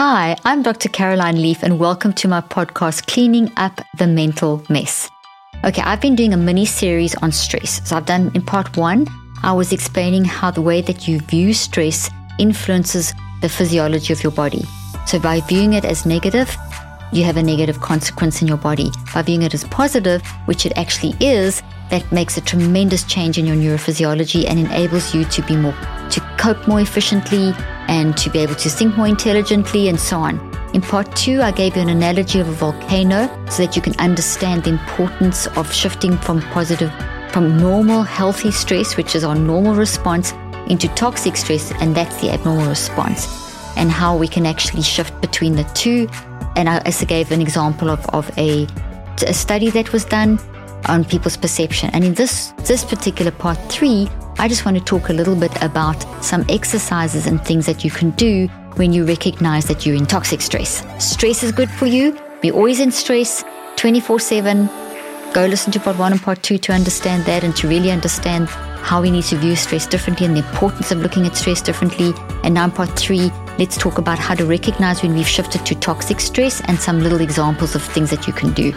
Hi, I'm Dr. Caroline Leaf, and welcome to my podcast, Cleaning Up the Mental Mess. Okay, I've been doing a mini series on stress. So, I've done in part one, I was explaining how the way that you view stress influences the physiology of your body. So, by viewing it as negative, you have a negative consequence in your body. By viewing it as positive, which it actually is, that makes a tremendous change in your neurophysiology and enables you to be more to cope more efficiently and to be able to think more intelligently and so on. In part two, I gave you an analogy of a volcano so that you can understand the importance of shifting from positive, from normal, healthy stress, which is our normal response, into toxic stress, and that's the abnormal response, and how we can actually shift between the two. And I also gave an example of, of a, a study that was done on people's perception. And in this, this particular part three, I just want to talk a little bit about some exercises and things that you can do when you recognize that you're in toxic stress. Stress is good for you. Be always in stress 24 7. Go listen to part one and part two to understand that and to really understand how we need to view stress differently and the importance of looking at stress differently. And now in part three, let's talk about how to recognize when we've shifted to toxic stress and some little examples of things that you can do.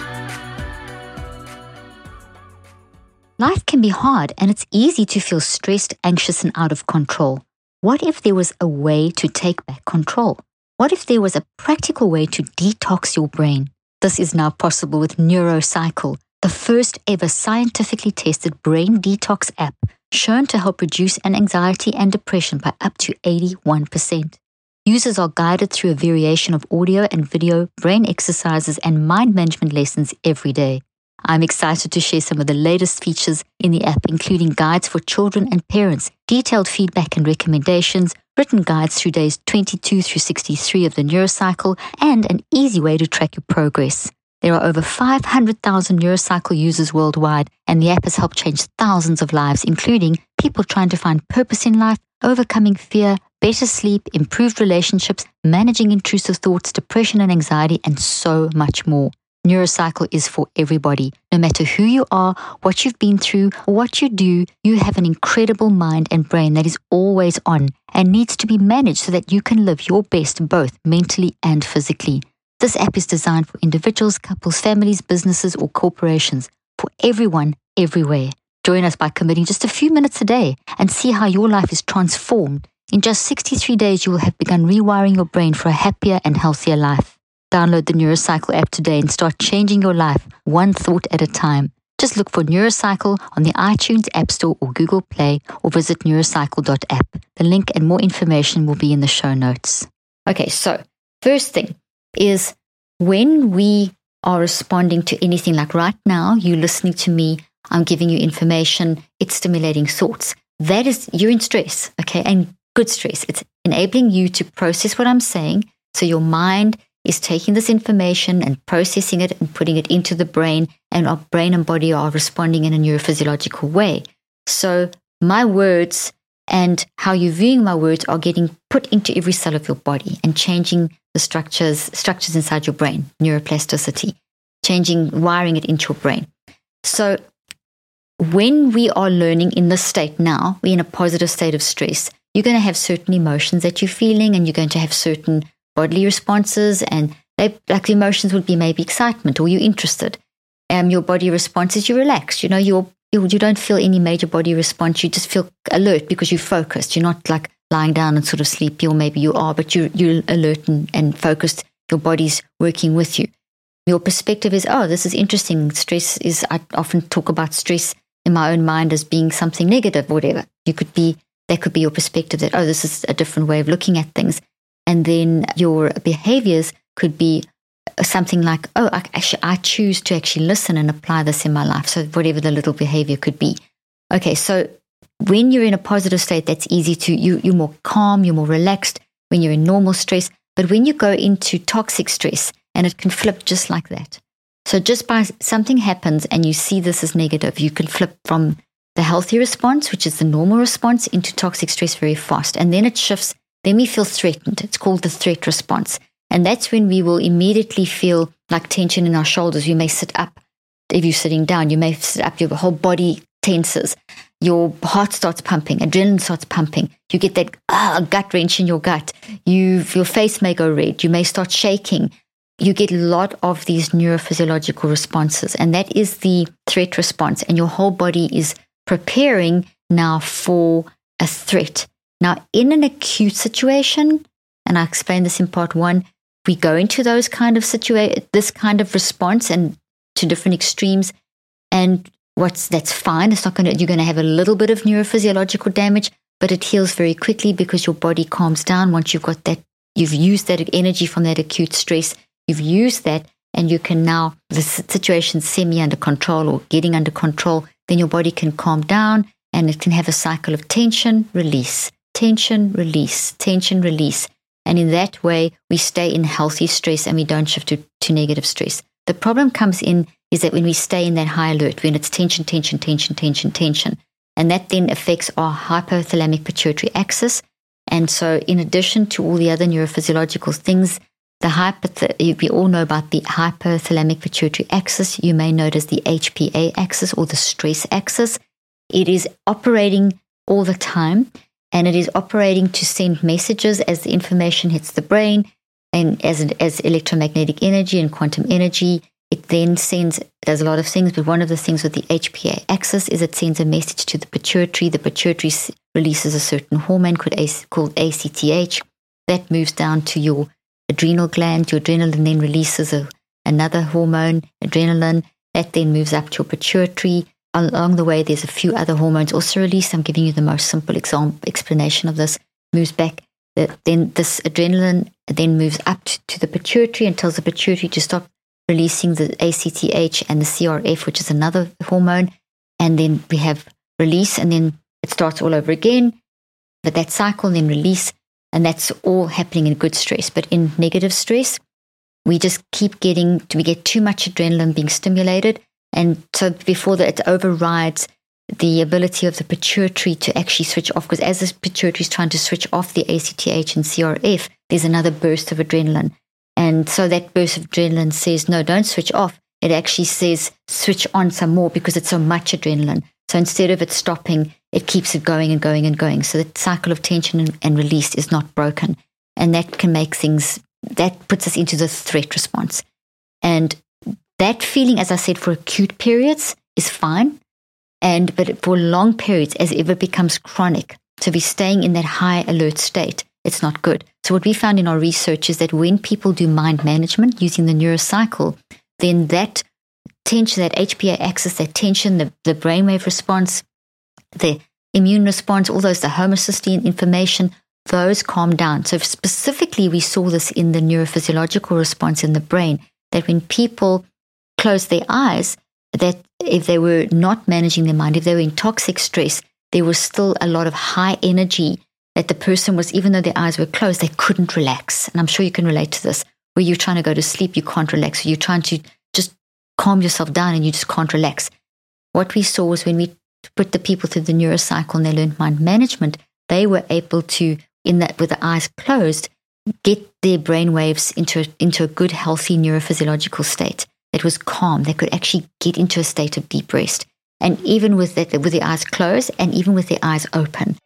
Life can be hard and it's easy to feel stressed, anxious, and out of control. What if there was a way to take back control? What if there was a practical way to detox your brain? This is now possible with NeuroCycle, the first ever scientifically tested brain detox app shown to help reduce an anxiety and depression by up to 81%. Users are guided through a variation of audio and video, brain exercises, and mind management lessons every day. I'm excited to share some of the latest features in the app, including guides for children and parents, detailed feedback and recommendations, written guides through days 22 through 63 of the NeuroCycle, and an easy way to track your progress. There are over 500,000 NeuroCycle users worldwide, and the app has helped change thousands of lives, including people trying to find purpose in life, overcoming fear, better sleep, improved relationships, managing intrusive thoughts, depression and anxiety, and so much more. NeuroCycle is for everybody. No matter who you are, what you've been through, or what you do, you have an incredible mind and brain that is always on and needs to be managed so that you can live your best both mentally and physically. This app is designed for individuals, couples, families, businesses, or corporations, for everyone, everywhere. Join us by committing just a few minutes a day and see how your life is transformed. In just 63 days, you will have begun rewiring your brain for a happier and healthier life. Download the NeuroCycle app today and start changing your life one thought at a time. Just look for NeuroCycle on the iTunes App Store or Google Play or visit neurocycle.app. The link and more information will be in the show notes. Okay, so first thing is when we are responding to anything like right now, you listening to me, I'm giving you information, it's stimulating thoughts. That is, you're in stress, okay, and good stress. It's enabling you to process what I'm saying. So your mind is taking this information and processing it and putting it into the brain, and our brain and body are responding in a neurophysiological way. So, my words and how you're viewing my words are getting put into every cell of your body and changing the structures structures inside your brain, neuroplasticity, changing wiring it into your brain. So when we are learning in this state now, we're in a positive state of stress. You're going to have certain emotions that you're feeling, and you're going to have certain bodily responses and they, like the emotions would be maybe excitement or you're interested. Um, your body responses, you relax. You know, you're, you you don't feel any major body response. You just feel alert because you're focused. You're not like lying down and sort of sleepy, or maybe you are, but you're, you're alert and, and focused. Your body's working with you. Your perspective is, oh, this is interesting. Stress is, I often talk about stress in my own mind as being something negative, whatever. You could be, that could be your perspective that, oh, this is a different way of looking at things. And then your behaviors could be something like, oh, I, actually, I choose to actually listen and apply this in my life. So, whatever the little behavior could be. Okay, so when you're in a positive state, that's easy to, you, you're more calm, you're more relaxed when you're in normal stress. But when you go into toxic stress, and it can flip just like that. So, just by something happens and you see this as negative, you can flip from the healthy response, which is the normal response, into toxic stress very fast. And then it shifts then we feel threatened. It's called the threat response. And that's when we will immediately feel like tension in our shoulders. You may sit up. If you're sitting down, you may sit up, your whole body tenses. Your heart starts pumping, adrenaline starts pumping. You get that ah, gut wrench in your gut. You, your face may go red. You may start shaking. You get a lot of these neurophysiological responses, and that is the threat response. And your whole body is preparing now for a threat. Now, in an acute situation, and I explained this in part one, we go into those kind of situa- this kind of response and to different extremes. And what's that's fine. It's not going to, you're going to have a little bit of neurophysiological damage, but it heals very quickly because your body calms down once you've got that, you've used that energy from that acute stress. You've used that and you can now, the situation semi under control or getting under control, then your body can calm down and it can have a cycle of tension, release, tension, release, tension, release. And in that way, we stay in healthy stress and we don't shift to, to negative stress. The problem comes in is that when we stay in that high alert, when it's tension, tension, tension, tension, tension, and that then affects our hypothalamic pituitary axis. And so, in addition to all the other neurophysiological things, the hypoth- we all know about the hypothalamic pituitary axis. You may as the HPA axis or the stress axis. It is operating all the time and it is operating to send messages as the information hits the brain and as, as electromagnetic energy and quantum energy it then sends, does a lot of things, but one of the things with the HPA axis is it sends a message to the pituitary. The pituitary releases a certain hormone called, called ACTH that moves down to your adrenal gland. Your adrenaline then releases a, another hormone, adrenaline, that then moves up to your pituitary. Along the way, there's a few other hormones also released. I'm giving you the most simple example, explanation of this. Moves back. Then this adrenaline then moves up to the pituitary and tells the pituitary to stop releasing the ACTH and the CRF, which is another hormone. And then we have release, and then it starts all over again. But that cycle, then release, and that's all happening in good stress. But in negative stress, we just keep getting, we get too much adrenaline being stimulated. And so before that, it overrides the ability of the pituitary to actually switch off. Because as the pituitary is trying to switch off the ACTH and CRF, there's another burst of adrenaline. And so that burst of adrenaline says, no, don't switch off. It actually says switch on some more because it's so much adrenaline. So instead of it stopping, it keeps it going and going and going. So the cycle of tension and, release is not broken. And that can make things, that puts us into the threat response. And that feeling, as I said, for acute periods is fine. And, but for long periods, as it becomes chronic, to be staying in that high alert state, it's not good. So, what we found in our research is that when people do mind management using the neurocycle, then that tension, that HPA axis, that tension, the, the brainwave response, the immune response, all those, the homocysteine information, those calm down. So, specifically, we saw this in the neurophysiological response in the brain that when people close their eyes, that if they were not managing their mind, if they were in toxic stress, there was still a lot of high energy that the person was, even though their eyes were closed, they couldn't relax. And I'm sure you can relate to this, where you're trying to go to sleep, you can't relax. You're trying to just calm yourself down and you just can't relax. What we saw was when we put the people through the neurocycle and they learned mind management, they were able to, in that with the eyes closed, get their brain waves into, into a good, healthy neurophysiological state that was calm. They could actually get into a state of deep rest. And even with that, with the eyes closed and even with their eyes open,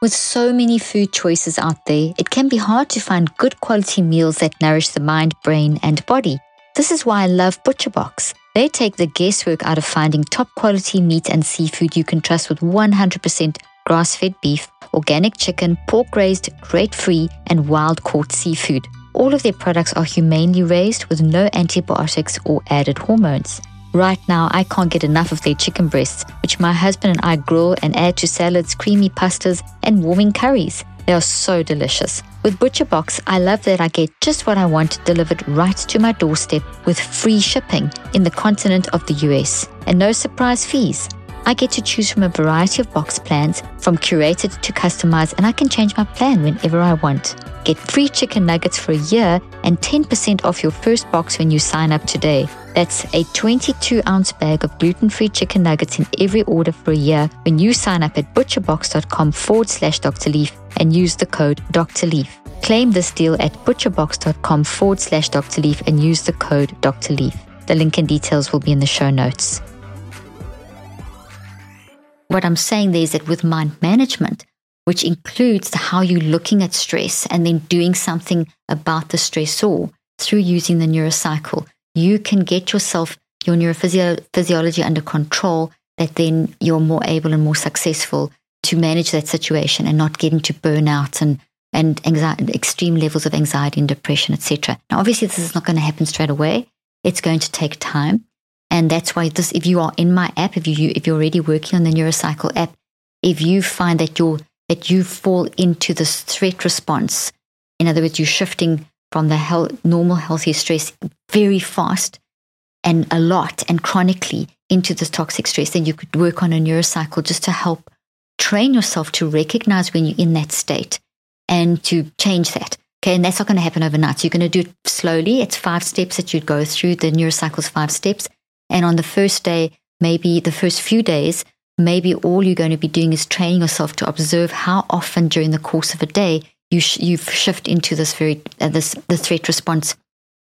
with so many food choices out there, it can be hard to find good quality meals that nourish the mind, brain, and body. This is why I love ButcherBox. They take the guesswork out of finding top quality meat and seafood you can trust with 100% grass fed beef, organic chicken, pork raised, crate free, and wild caught seafood. All of their products are humanely raised with no antibiotics or added hormones. Right now, I can't get enough of their chicken breasts, which my husband and I grill and add to salads, creamy pastas, and warming curries. They are so delicious. With ButcherBox, I love that I get just what I want delivered right to my doorstep with free shipping in the continent of the US and no surprise fees. I get to choose from a variety of box plans, from curated to customized, and I can change my plan whenever I want. Get free chicken nuggets for a year and 10% off your first box when you sign up today. That's a 22 ounce bag of gluten free chicken nuggets in every order for a year when you sign up at butcherbox.com forward slash Dr. Leaf and use the code Dr. Leaf. Claim this deal at butcherbox.com forward slash Dr. Leaf and use the code Dr. Leaf. The link and details will be in the show notes. what I'm saying there is that with mind management, which includes how you're looking at stress and then doing something about the stressor through using the neurocycle, you can get yourself, your neurophysiology under control, that then you're more able and more successful to manage that situation and not get into burnout and and anxiety, extreme levels of anxiety and depression, etc. Now, obviously, this is not going to happen straight away. It's going to take time, and that's why this. If you are in my app, if you if you're already working on the Neurocycle app, if you find that you're that you fall into this threat response, in other words, you're shifting from the normal healthy stress very fast and a lot and chronically into this toxic stress, then you could work on a neurocycle just to help train yourself to recognize when you're in that state and to change that. Okay, and that's not going to happen overnight. So you're going to do it slowly. It's five steps that you'd go through. The neurocycle's five steps. And on the first day, maybe the first few days, maybe all you're going to be doing is training yourself to observe how often during the course of a day you sh- you shift into this very uh, this the threat response.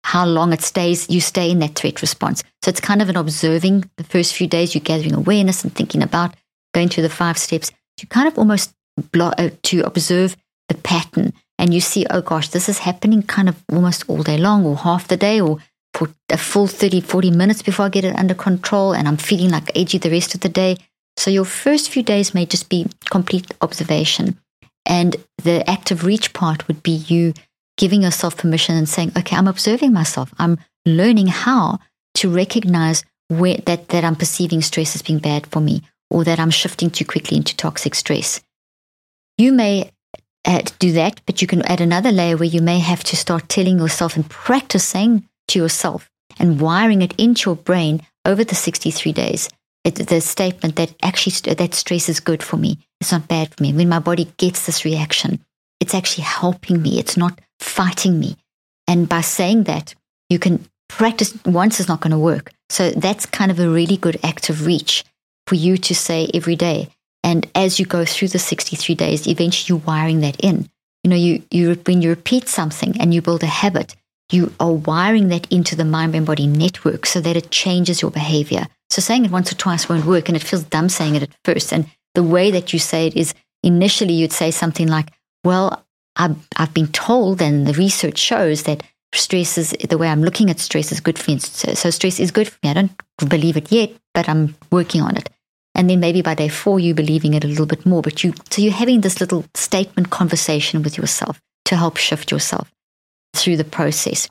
How long it stays, you stay in that threat response. So it's kind of an observing. The first few days, you're gathering awareness and thinking about going through the five steps. You kind of almost block, uh, to observe the pattern and you see, oh gosh, this is happening kind of almost all day long or half the day or for a full 30, 40 minutes before I get it under control and I'm feeling like edgy the rest of the day. So your first few days may just be complete observation. And the active reach part would be you giving yourself permission and saying, okay, I'm observing myself. I'm learning how to recognize where that, that I'm perceiving stress as being bad for me or that I'm shifting too quickly into toxic stress. You may add, do that, but you can add another layer where you may have to start telling yourself and practice saying to yourself and wiring it into your brain over the 63 days. It, the statement that actually that stress is good for me. It's not bad for me. When my body gets this reaction, it's actually helping me. It's not fighting me. And by saying that, you can practice once is not going to work. So that's kind of a really good active reach for you to say every day. And as you go through the 63 days, eventually you're wiring that in. You know, you, you, when you repeat something and you build a habit, you are wiring that into the mind brain body network so that it changes your behavior. So saying it once or twice won't work and it feels dumb saying it at first. And the way that you say it is initially you'd say something like, well, I've, I've been told and the research shows that stress is the way I'm looking at stress is good for me. So, so stress is good for me. I don't believe it yet, but I'm working on it and then maybe by day four you're believing it a little bit more but you so you're having this little statement conversation with yourself to help shift yourself through the process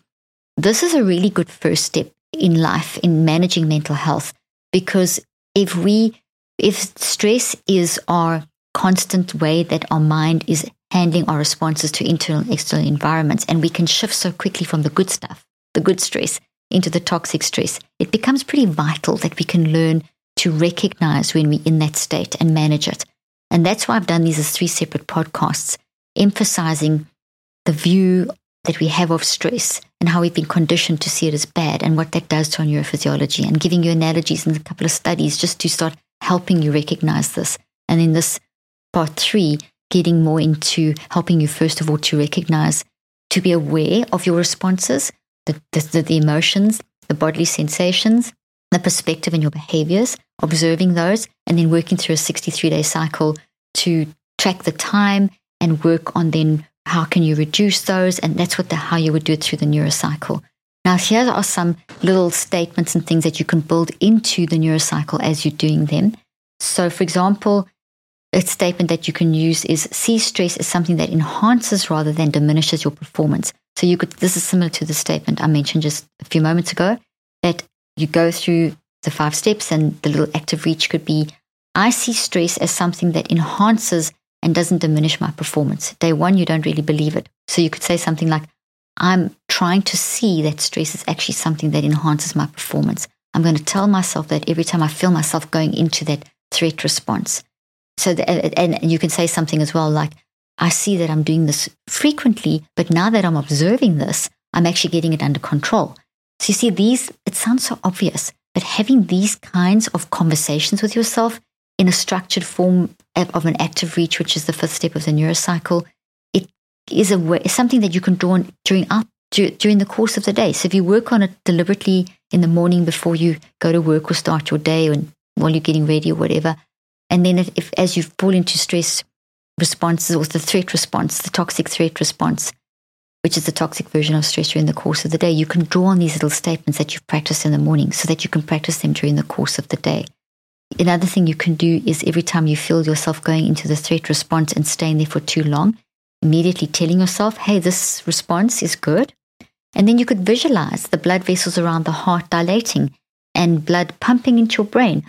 this is a really good first step in life in managing mental health because if we if stress is our constant way that our mind is handling our responses to internal and external environments and we can shift so quickly from the good stuff the good stress into the toxic stress it becomes pretty vital that we can learn to recognize when we're in that state and manage it. And that's why I've done these as three separate podcasts, emphasizing the view that we have of stress and how we've been conditioned to see it as bad and what that does to our neurophysiology and giving you analogies and a couple of studies just to start helping you recognize this. And in this part three, getting more into helping you, first of all, to recognize, to be aware of your responses, the, the, the emotions, the bodily sensations, the perspective and your behaviors, observing those, and then working through a 63 day cycle to track the time and work on then how can you reduce those. And that's what the, how you would do it through the neurocycle. Now, here are some little statements and things that you can build into the neurocycle as you're doing them. So, for example, a statement that you can use is see stress as something that enhances rather than diminishes your performance. So you could this is similar to the statement I mentioned just a few moments ago that you go through the five steps, and the little active reach could be I see stress as something that enhances and doesn't diminish my performance. Day one, you don't really believe it. So you could say something like, I'm trying to see that stress is actually something that enhances my performance. I'm going to tell myself that every time I feel myself going into that threat response. So, the, and you can say something as well like, I see that I'm doing this frequently, but now that I'm observing this, I'm actually getting it under control. So you see, these, it sounds so obvious, but having these kinds of conversations with yourself in a structured form of an active reach, which is the fifth step of the neurocycle, is a way, something that you can draw on during up during the course of the day. So if you work on it deliberately in the morning before you go to work or start your day and while you're getting ready or whatever, And then if as you fall into stress responses or the threat response, the toxic threat response, which is the toxic version of stress during the course of the day, you can draw on these little statements that you've practiced in the morning so that you can practice them during the course of the day. Another thing you can do is every time you feel yourself going into the threat response and staying there for too long, immediately telling yourself, hey, this response is good. And then you could visualize the blood vessels around the heart dilating and blood pumping into your brain.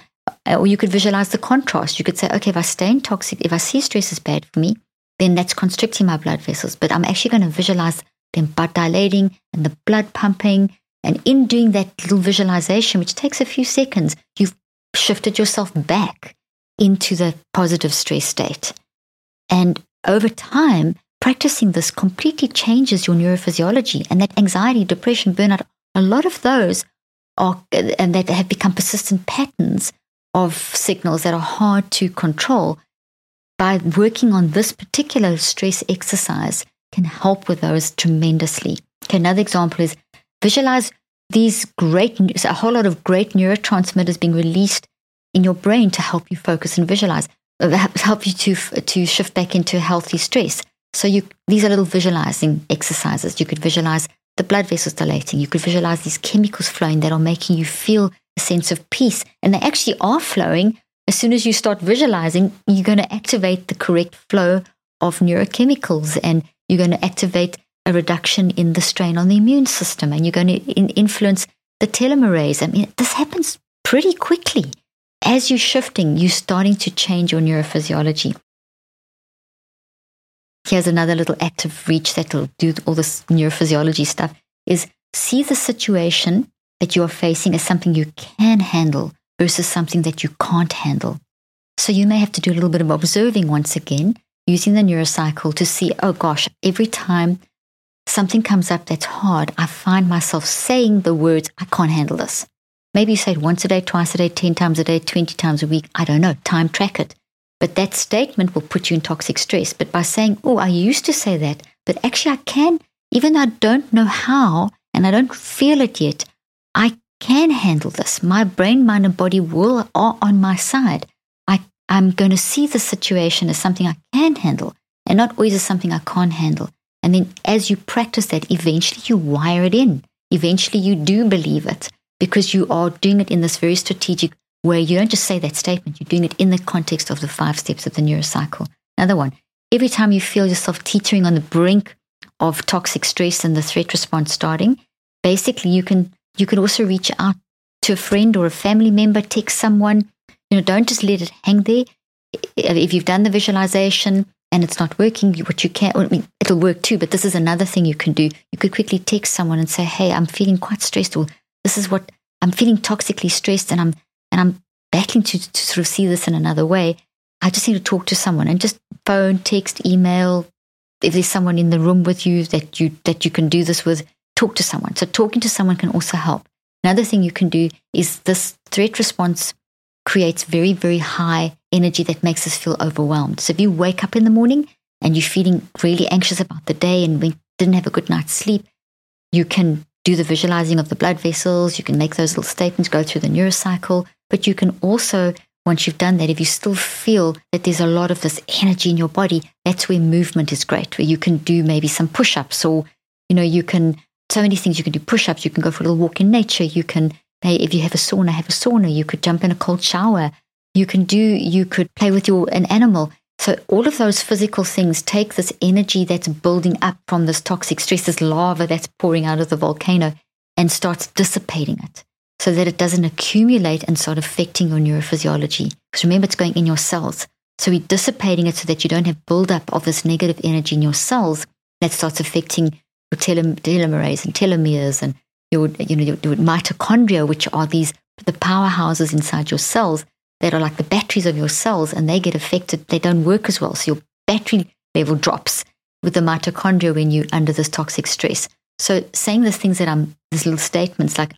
Uh, or you could visualize the contrast. You could say, okay, if I stay in toxic, if I see stress is bad for me, then that's constricting my blood vessels. But I'm actually going to visualize them dilating and the blood pumping. And in doing that little visualization, which takes a few seconds, you've shifted yourself back into the positive stress state. And over time, practicing this completely changes your neurophysiology and that anxiety, depression, burnout, a lot of those are, and that have become persistent patterns of signals that are hard to control by working on this particular stress exercise can help with those tremendously. Okay, another example is visualize these great, a whole lot of great neurotransmitters being released in your brain to help you focus and visualize, uh, help you to, to shift back into healthy stress. So you, these are little visualizing exercises. You could visualize the blood vessels dilating. You could visualize these chemicals flowing that are making you feel a sense of peace. And they actually are flowing. As soon as you start visualizing, you're going to activate the correct flow of neurochemicals and you're going to activate a reduction in the strain on the immune system and you're going to in- influence the telomerase. I mean, this happens pretty quickly. As you're shifting, you're starting to change your neurophysiology. Here's another little active reach that'll do all this neurophysiology stuff is see the situation that you are facing as something you can handle versus something that you can't handle. So you may have to do a little bit of observing once again, using the neurocycle to see, oh gosh, every time something comes up that's hard, I find myself saying the words, I can't handle this. Maybe you say it once a day, twice a day, 10 times a day, 20 times a week. I don't know. Time track it. But that statement will put you in toxic stress. But by saying, oh, I used to say that, but actually I can, even though I don't know how and I don't feel it yet, I can handle this. My brain, mind, and body will are on my side. I, I'm going to see the situation as something I can handle and not always as something I can't handle. And then as you practice that, eventually you wire it in. Eventually you do believe it because you are doing it in this very strategic way you don't just say that statement, you're doing it in the context of the five steps of the neurocycle. Another one, every time you feel yourself teetering on the brink of toxic stress and the threat response starting, basically you can you can also reach out to a friend or a family member, text someone. You know, don't just let it hang there. If you've done the visualization and it's not working, what you can, I mean, it'll work too. But this is another thing you can do. You could quickly text someone and say, "Hey, I'm feeling quite stressed," or "This is what I'm feeling toxically stressed, and I'm and I'm battling to, to sort of see this in another way, I just need to talk to someone and just phone, text, email. If there's someone in the room with you that you that you can do this with, talk to someone. So talking to someone can also help. Another thing you can do is this threat response creates very, very high energy that makes us feel overwhelmed. So if you wake up in the morning and you're feeling really anxious about the day and didn't have a good night's sleep, you can do the visualizing of the blood vessels. You can make those little statements, go through the neurocycle. But you can also, once you've done that, if you still feel that there's a lot of this energy in your body, that's where movement is great, where you can do maybe some push ups or, you know, you can, so many things you can do push ups, you can go for a little walk in nature, you can, if you have a sauna, have a sauna, you could jump in a cold shower, you can do, you could play with your, an animal. So all of those physical things take this energy that's building up from this toxic stress, this lava that's pouring out of the volcano and starts dissipating it so that it doesn't accumulate and start affecting your neurophysiology. Because remember, it's going in your cells. So we're dissipating it so that you don't have buildup of this negative energy in your cells that starts affecting your telom- telomerase and telomeres and your, you know, your, your mitochondria, which are these the powerhouses inside your cells that are like the batteries of your cells, and they get affected. They don't work as well. So your battery level drops with the mitochondria when you're under this toxic stress. So saying these things that I'm, these little statements like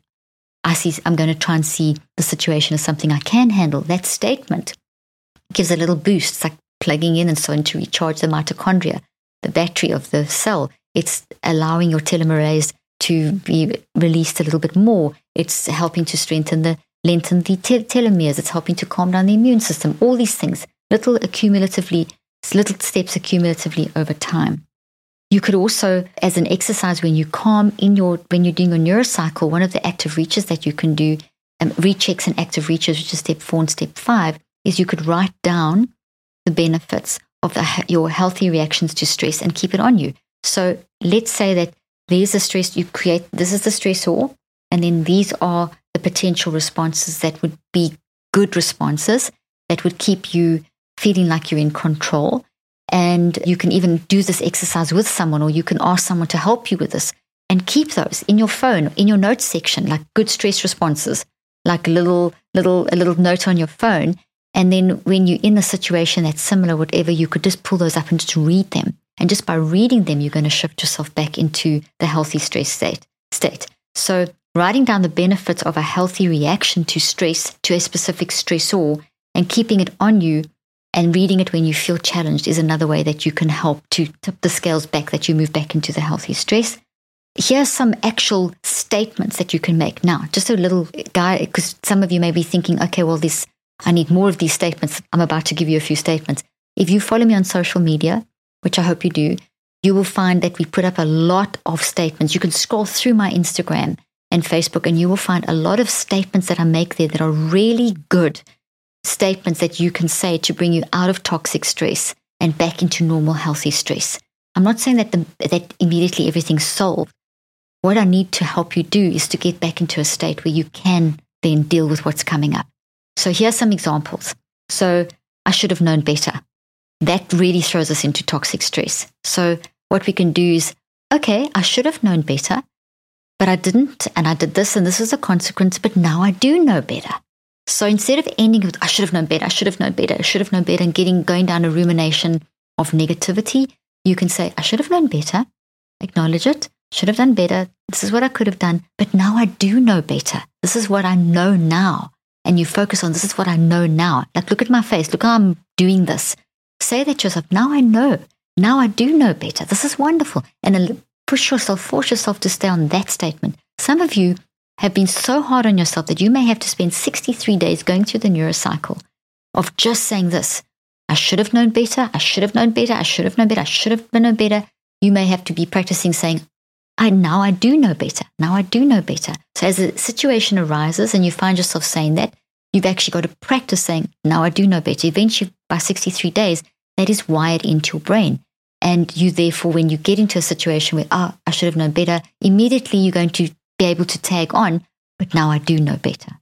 I see, I'm going to try and see the situation as something I can handle. That statement gives a little boost. It's like plugging in and starting to recharge the mitochondria, the battery of the cell. It's allowing your telomerase to be released a little bit more. It's helping to strengthen the, lengthen the te- telomeres. It's helping to calm down the immune system. All these things, little accumulatively, little steps accumulatively over time. You could also, as an exercise, when you calm in your when you're doing your neurocycle, one of the active reaches that you can do, um, rechecks and active reaches, which is step four and step five, is you could write down the benefits of the, your healthy reactions to stress and keep it on you. So let's say that there's a stress you create. This is the stressor, and then these are the potential responses that would be good responses that would keep you feeling like you're in control. And you can even do this exercise with someone, or you can ask someone to help you with this and keep those in your phone, in your notes section, like good stress responses, like a little, little, a little note on your phone. And then when you're in a situation that's similar, whatever, you could just pull those up and just read them. And just by reading them, you're going to shift yourself back into the healthy stress state. state. So writing down the benefits of a healthy reaction to stress, to a specific stressor, and keeping it on you and reading it when you feel challenged is another way that you can help to tip the scales back, that you move back into the healthy stress. Here's some actual statements that you can make now. Just a little guy, because some of you may be thinking, okay, well, this I need more of these statements. I'm about to give you a few statements. If you follow me on social media, which I hope you do, you will find that we put up a lot of statements. You can scroll through my Instagram and Facebook, and you will find a lot of statements that I make there that are really good statements that you can say to bring you out of toxic stress and back into normal, healthy stress. I'm not saying that, the, that immediately everything's solved. What I need to help you do is to get back into a state where you can then deal with what's coming up. So here's some examples. So I should have known better. That really throws us into toxic stress. So what we can do is, okay, I should have known better, but I didn't, and I did this, and this is a consequence, but now I do know better. So instead of ending with, I should have known better, I should have known better, I should have known better, and getting going down a rumination of negativity, you can say, I should have known better, acknowledge it, should have done better, this is what I could have done, but now I do know better. This is what I know now. And you focus on this is what I know now. Like, look at my face, look how I'm doing this. Say that to yourself, now I know. Now I do know better. This is wonderful. And push yourself, force yourself to stay on that statement. Some of you have been so hard on yourself that you may have to spend 63 days going through the neurocycle of just saying this I should have known better. I should have known better. I should have known better. I should have been known better. You may have to be practicing saying, I now I do know better. Now I do know better. So as a situation arises and you find yourself saying that, you've actually got to practice saying, now I do know better. Eventually, by 63 days, that is wired into your brain. And you therefore, when you get into a situation where, ah, oh, I should have known better, immediately you're going to be able to tag on, but now I do know better.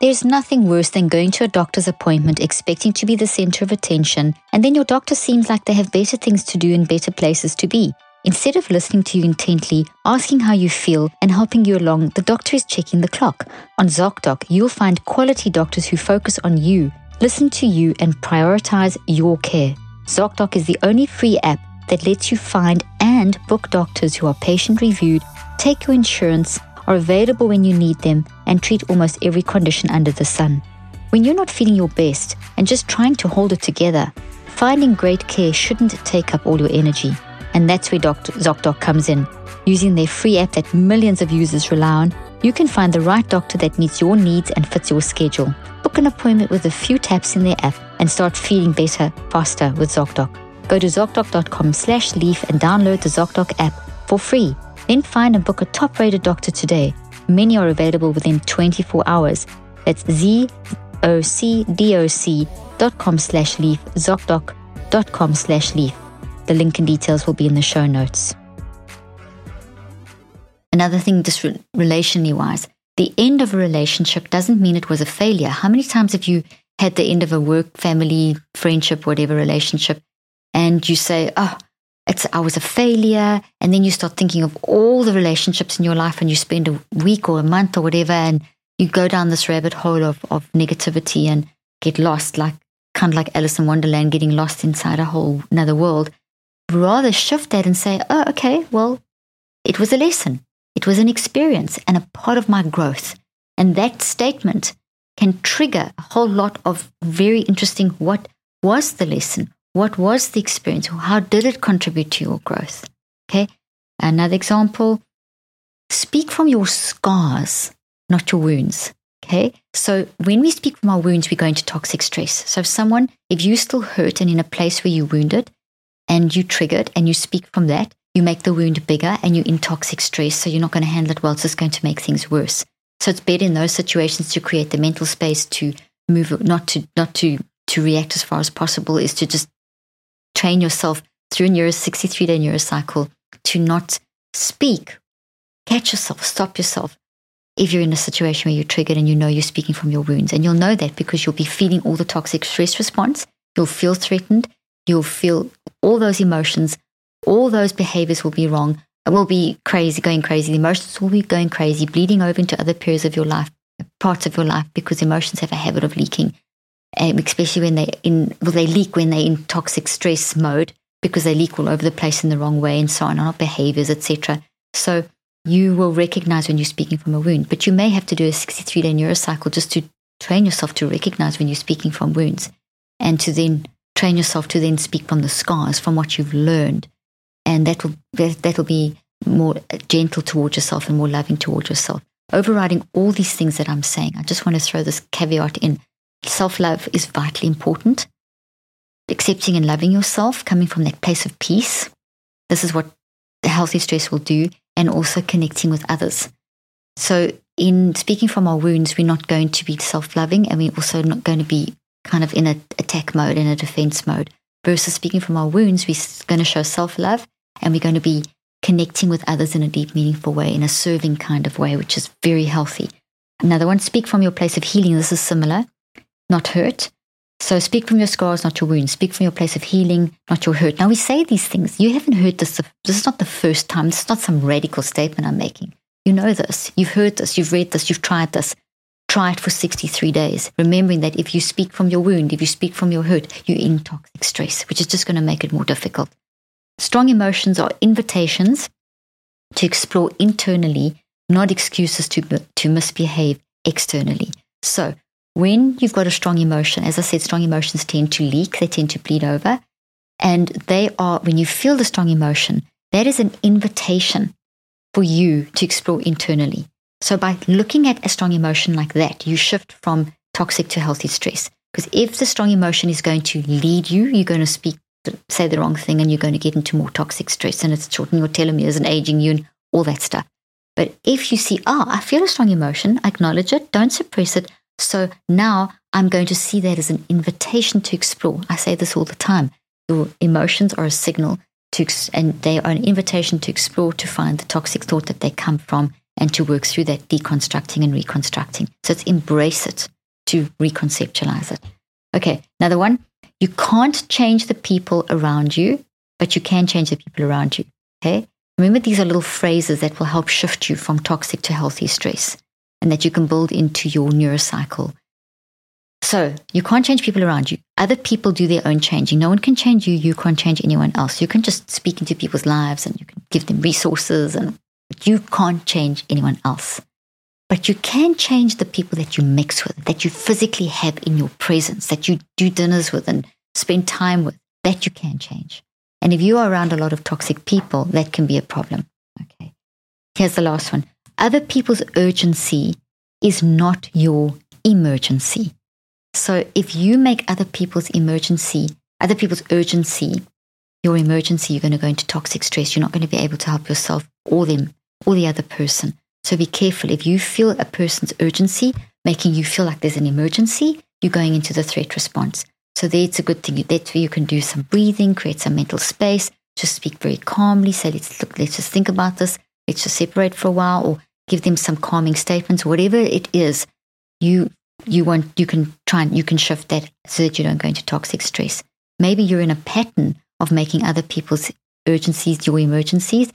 There's nothing worse than going to a doctor's appointment expecting to be the center of attention, and then your doctor seems like they have better things to do and better places to be. Instead of listening to you intently, asking how you feel, and helping you along, the doctor is checking the clock. On ZocDoc, you'll find quality doctors who focus on you, listen to you, and prioritize your care. ZocDoc is the only free app that lets you find and book doctors who are patient reviewed, take your insurance, are available when you need them, and treat almost every condition under the sun. When you're not feeling your best and just trying to hold it together, finding great care shouldn't take up all your energy. And that's where Dr. ZocDoc comes in. Using their free app that millions of users rely on, you can find the right doctor that meets your needs and fits your schedule. Book an appointment with a few taps in their app and start feeling better faster with ZocDoc. Go to ZocDoc.com slash leaf and download the ZocDoc app for free. Then find and book a top rated doctor today. Many are available within 24 hours. That's zocdoc.com slash leaf, zocdoc.com slash leaf. The link and details will be in the show notes. Another thing, just relationally wise, the end of a relationship doesn't mean it was a failure. How many times have you had the end of a work, family, friendship, whatever relationship, and you say, oh, it's I was a failure, and then you start thinking of all the relationships in your life, and you spend a week or a month or whatever, and you go down this rabbit hole of, of negativity and get lost, like kind of like Alice in Wonderland, getting lost inside a whole another world. Rather shift that and say, oh, okay, well, it was a lesson, it was an experience, and a part of my growth. And that statement can trigger a whole lot of very interesting what was the lesson? What was the experience? How did it contribute to your growth? Okay. Another example speak from your scars, not your wounds. Okay. So when we speak from our wounds, we go into toxic stress. So if someone, if you still hurt and in a place where you wounded and you triggered and you speak from that, you make the wound bigger and you're in toxic stress. So you're not going to handle it well. It's just going to make things worse. So it's better in those situations to create the mental space to move, not to, not to, to react as far as possible is to just train yourself through a neuro 63 day neurocycle to not speak. Catch yourself, stop yourself, if you're in a situation where you're triggered and you know you're speaking from your wounds. And you'll know that because you'll be feeling all the toxic stress response. You'll feel threatened. You'll feel all those emotions. All those behaviors will be wrong. It will be crazy, going crazy. The emotions will be going crazy, bleeding over into other periods of your life, parts of your life, because emotions have a habit of leaking, Um, especially when they in well, they leak when they're in toxic stress mode because they leak all over the place in the wrong way and so on, our behaviors, etc. So you will recognize when you're speaking from a wound, but you may have to do a 63 day neurocycle just to train yourself to recognize when you're speaking from wounds and to then train yourself to then speak from the scars, from what you've learned. And that will, that will be more gentle towards yourself and more loving towards yourself. Overriding all these things that I'm saying, I just want to throw this caveat in. Self love is vitally important. Accepting and loving yourself, coming from that place of peace. This is what the healthy stress will do and also connecting with others. So, in speaking from our wounds, we're not going to be self loving and we're also not going to be kind of in an attack mode, in a defense mode. Versus speaking from our wounds, we're going to show self love and we're going to be connecting with others in a deep, meaningful way, in a serving kind of way, which is very healthy. Another one, speak from your place of healing. This is similar, not hurt. So speak from your scars, not your wounds. Speak from your place of healing, not your hurt. Now we say these things. You haven't heard this. This is not the first time. This is not some radical statement I'm making. You know this. You've heard this. You've read this. You've tried this. Try it for 63 days. Remembering that if you speak from your wound, if you speak from your hurt, you're in toxic stress, which is just going to make it more difficult. Strong emotions are invitations to explore internally, not excuses to, to misbehave externally. So when you've got a strong emotion, as I said, strong emotions tend to leak, they tend to bleed over. And they are, when you feel the strong emotion, that is an invitation for you to explore internally. So by looking at a strong emotion like that, you shift from toxic to healthy stress. Because if the strong emotion is going to lead you, you're going to speak, say the wrong thing, and you're going to get into more toxic stress, and it's shortening your telomeres and aging you and all that stuff. But if you see, ah, oh, I feel a strong emotion, acknowledge it, don't suppress it, so now I'm going to see that as an invitation to explore. I say this all the time. Your emotions are a signal to, and they are an invitation to explore, to find the toxic thought that they come from, and to work through that deconstructing and reconstructing. So it's embrace it to reconceptualize it. Okay, another one. You can't change the people around you, but you can change the people around you. Okay. Remember, these are little phrases that will help shift you from toxic to healthy stress and that you can build into your neurocycle. So you can't change people around you. Other people do their own changing. No one can change you. You can't change anyone else. You can just speak into people's lives and you can give them resources and you can't change anyone else. But you can change the people that you mix with, that you physically have in your presence, that you do dinners with and spend time with. That you can change. And if you are around a lot of toxic people, that can be a problem. Okay. Here's the last one. Other people's urgency is not your emergency. So if you make other people's emergency, other people's urgency, your emergency, you're going to go into toxic stress. You're not going to be able to help yourself or them or the other person. So be careful. If you feel a person's urgency making you feel like there's an emergency, you're going into the threat response. So there, it's a good thing. That's where you can do some breathing, create some mental space, just speak very calmly. Say, let's look, let's just think about this let's just separate for a while or give them some calming statements, whatever it is, you you want you can try and you can shift that so that you don't go into toxic stress. Maybe you're in a pattern of making other people's urgencies your emergencies.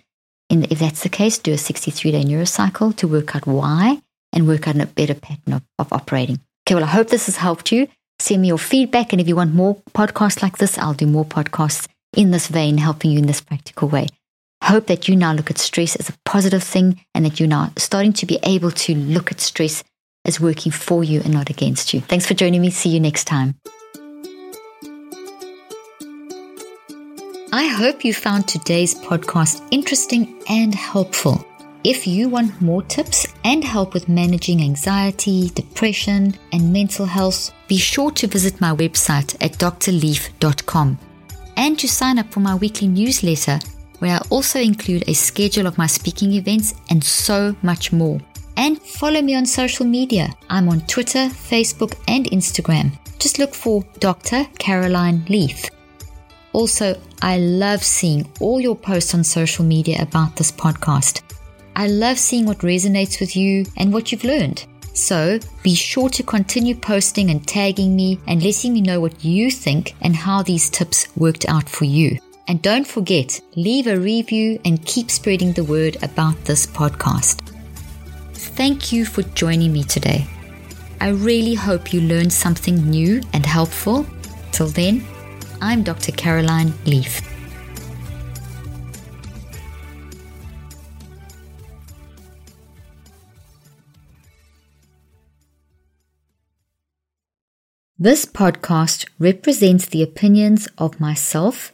And if that's the case, do a 63 day neurocycle to work out why and work out a better pattern of, of operating. Okay, well, I hope this has helped you. Send me your feedback. And if you want more podcasts like this, I'll do more podcasts in this vein, helping you in this practical way hope that you now look at stress as a positive thing and that you're now starting to be able to look at stress as working for you and not against you. Thanks for joining me. See you next time. I hope you found today's podcast interesting and helpful. If you want more tips and help with managing anxiety, depression, and mental health, be sure to visit my website at drleaf.com and to sign up for my weekly newsletter, where I also include a schedule of my speaking events and so much more. And follow me on social media. I'm on Twitter, Facebook, and Instagram. Just look for Dr. Caroline Leaf. Also, I love seeing all your posts on social media about this podcast. I love seeing what resonates with you and what you've learned. So be sure to continue posting and tagging me and letting me know what you think and how these tips worked out for you. And don't forget, leave a review and keep spreading the word about this podcast. Thank you for joining me today. I really hope you learned something new and helpful. Till then, I'm Dr. Caroline Leaf. This podcast represents the opinions of myself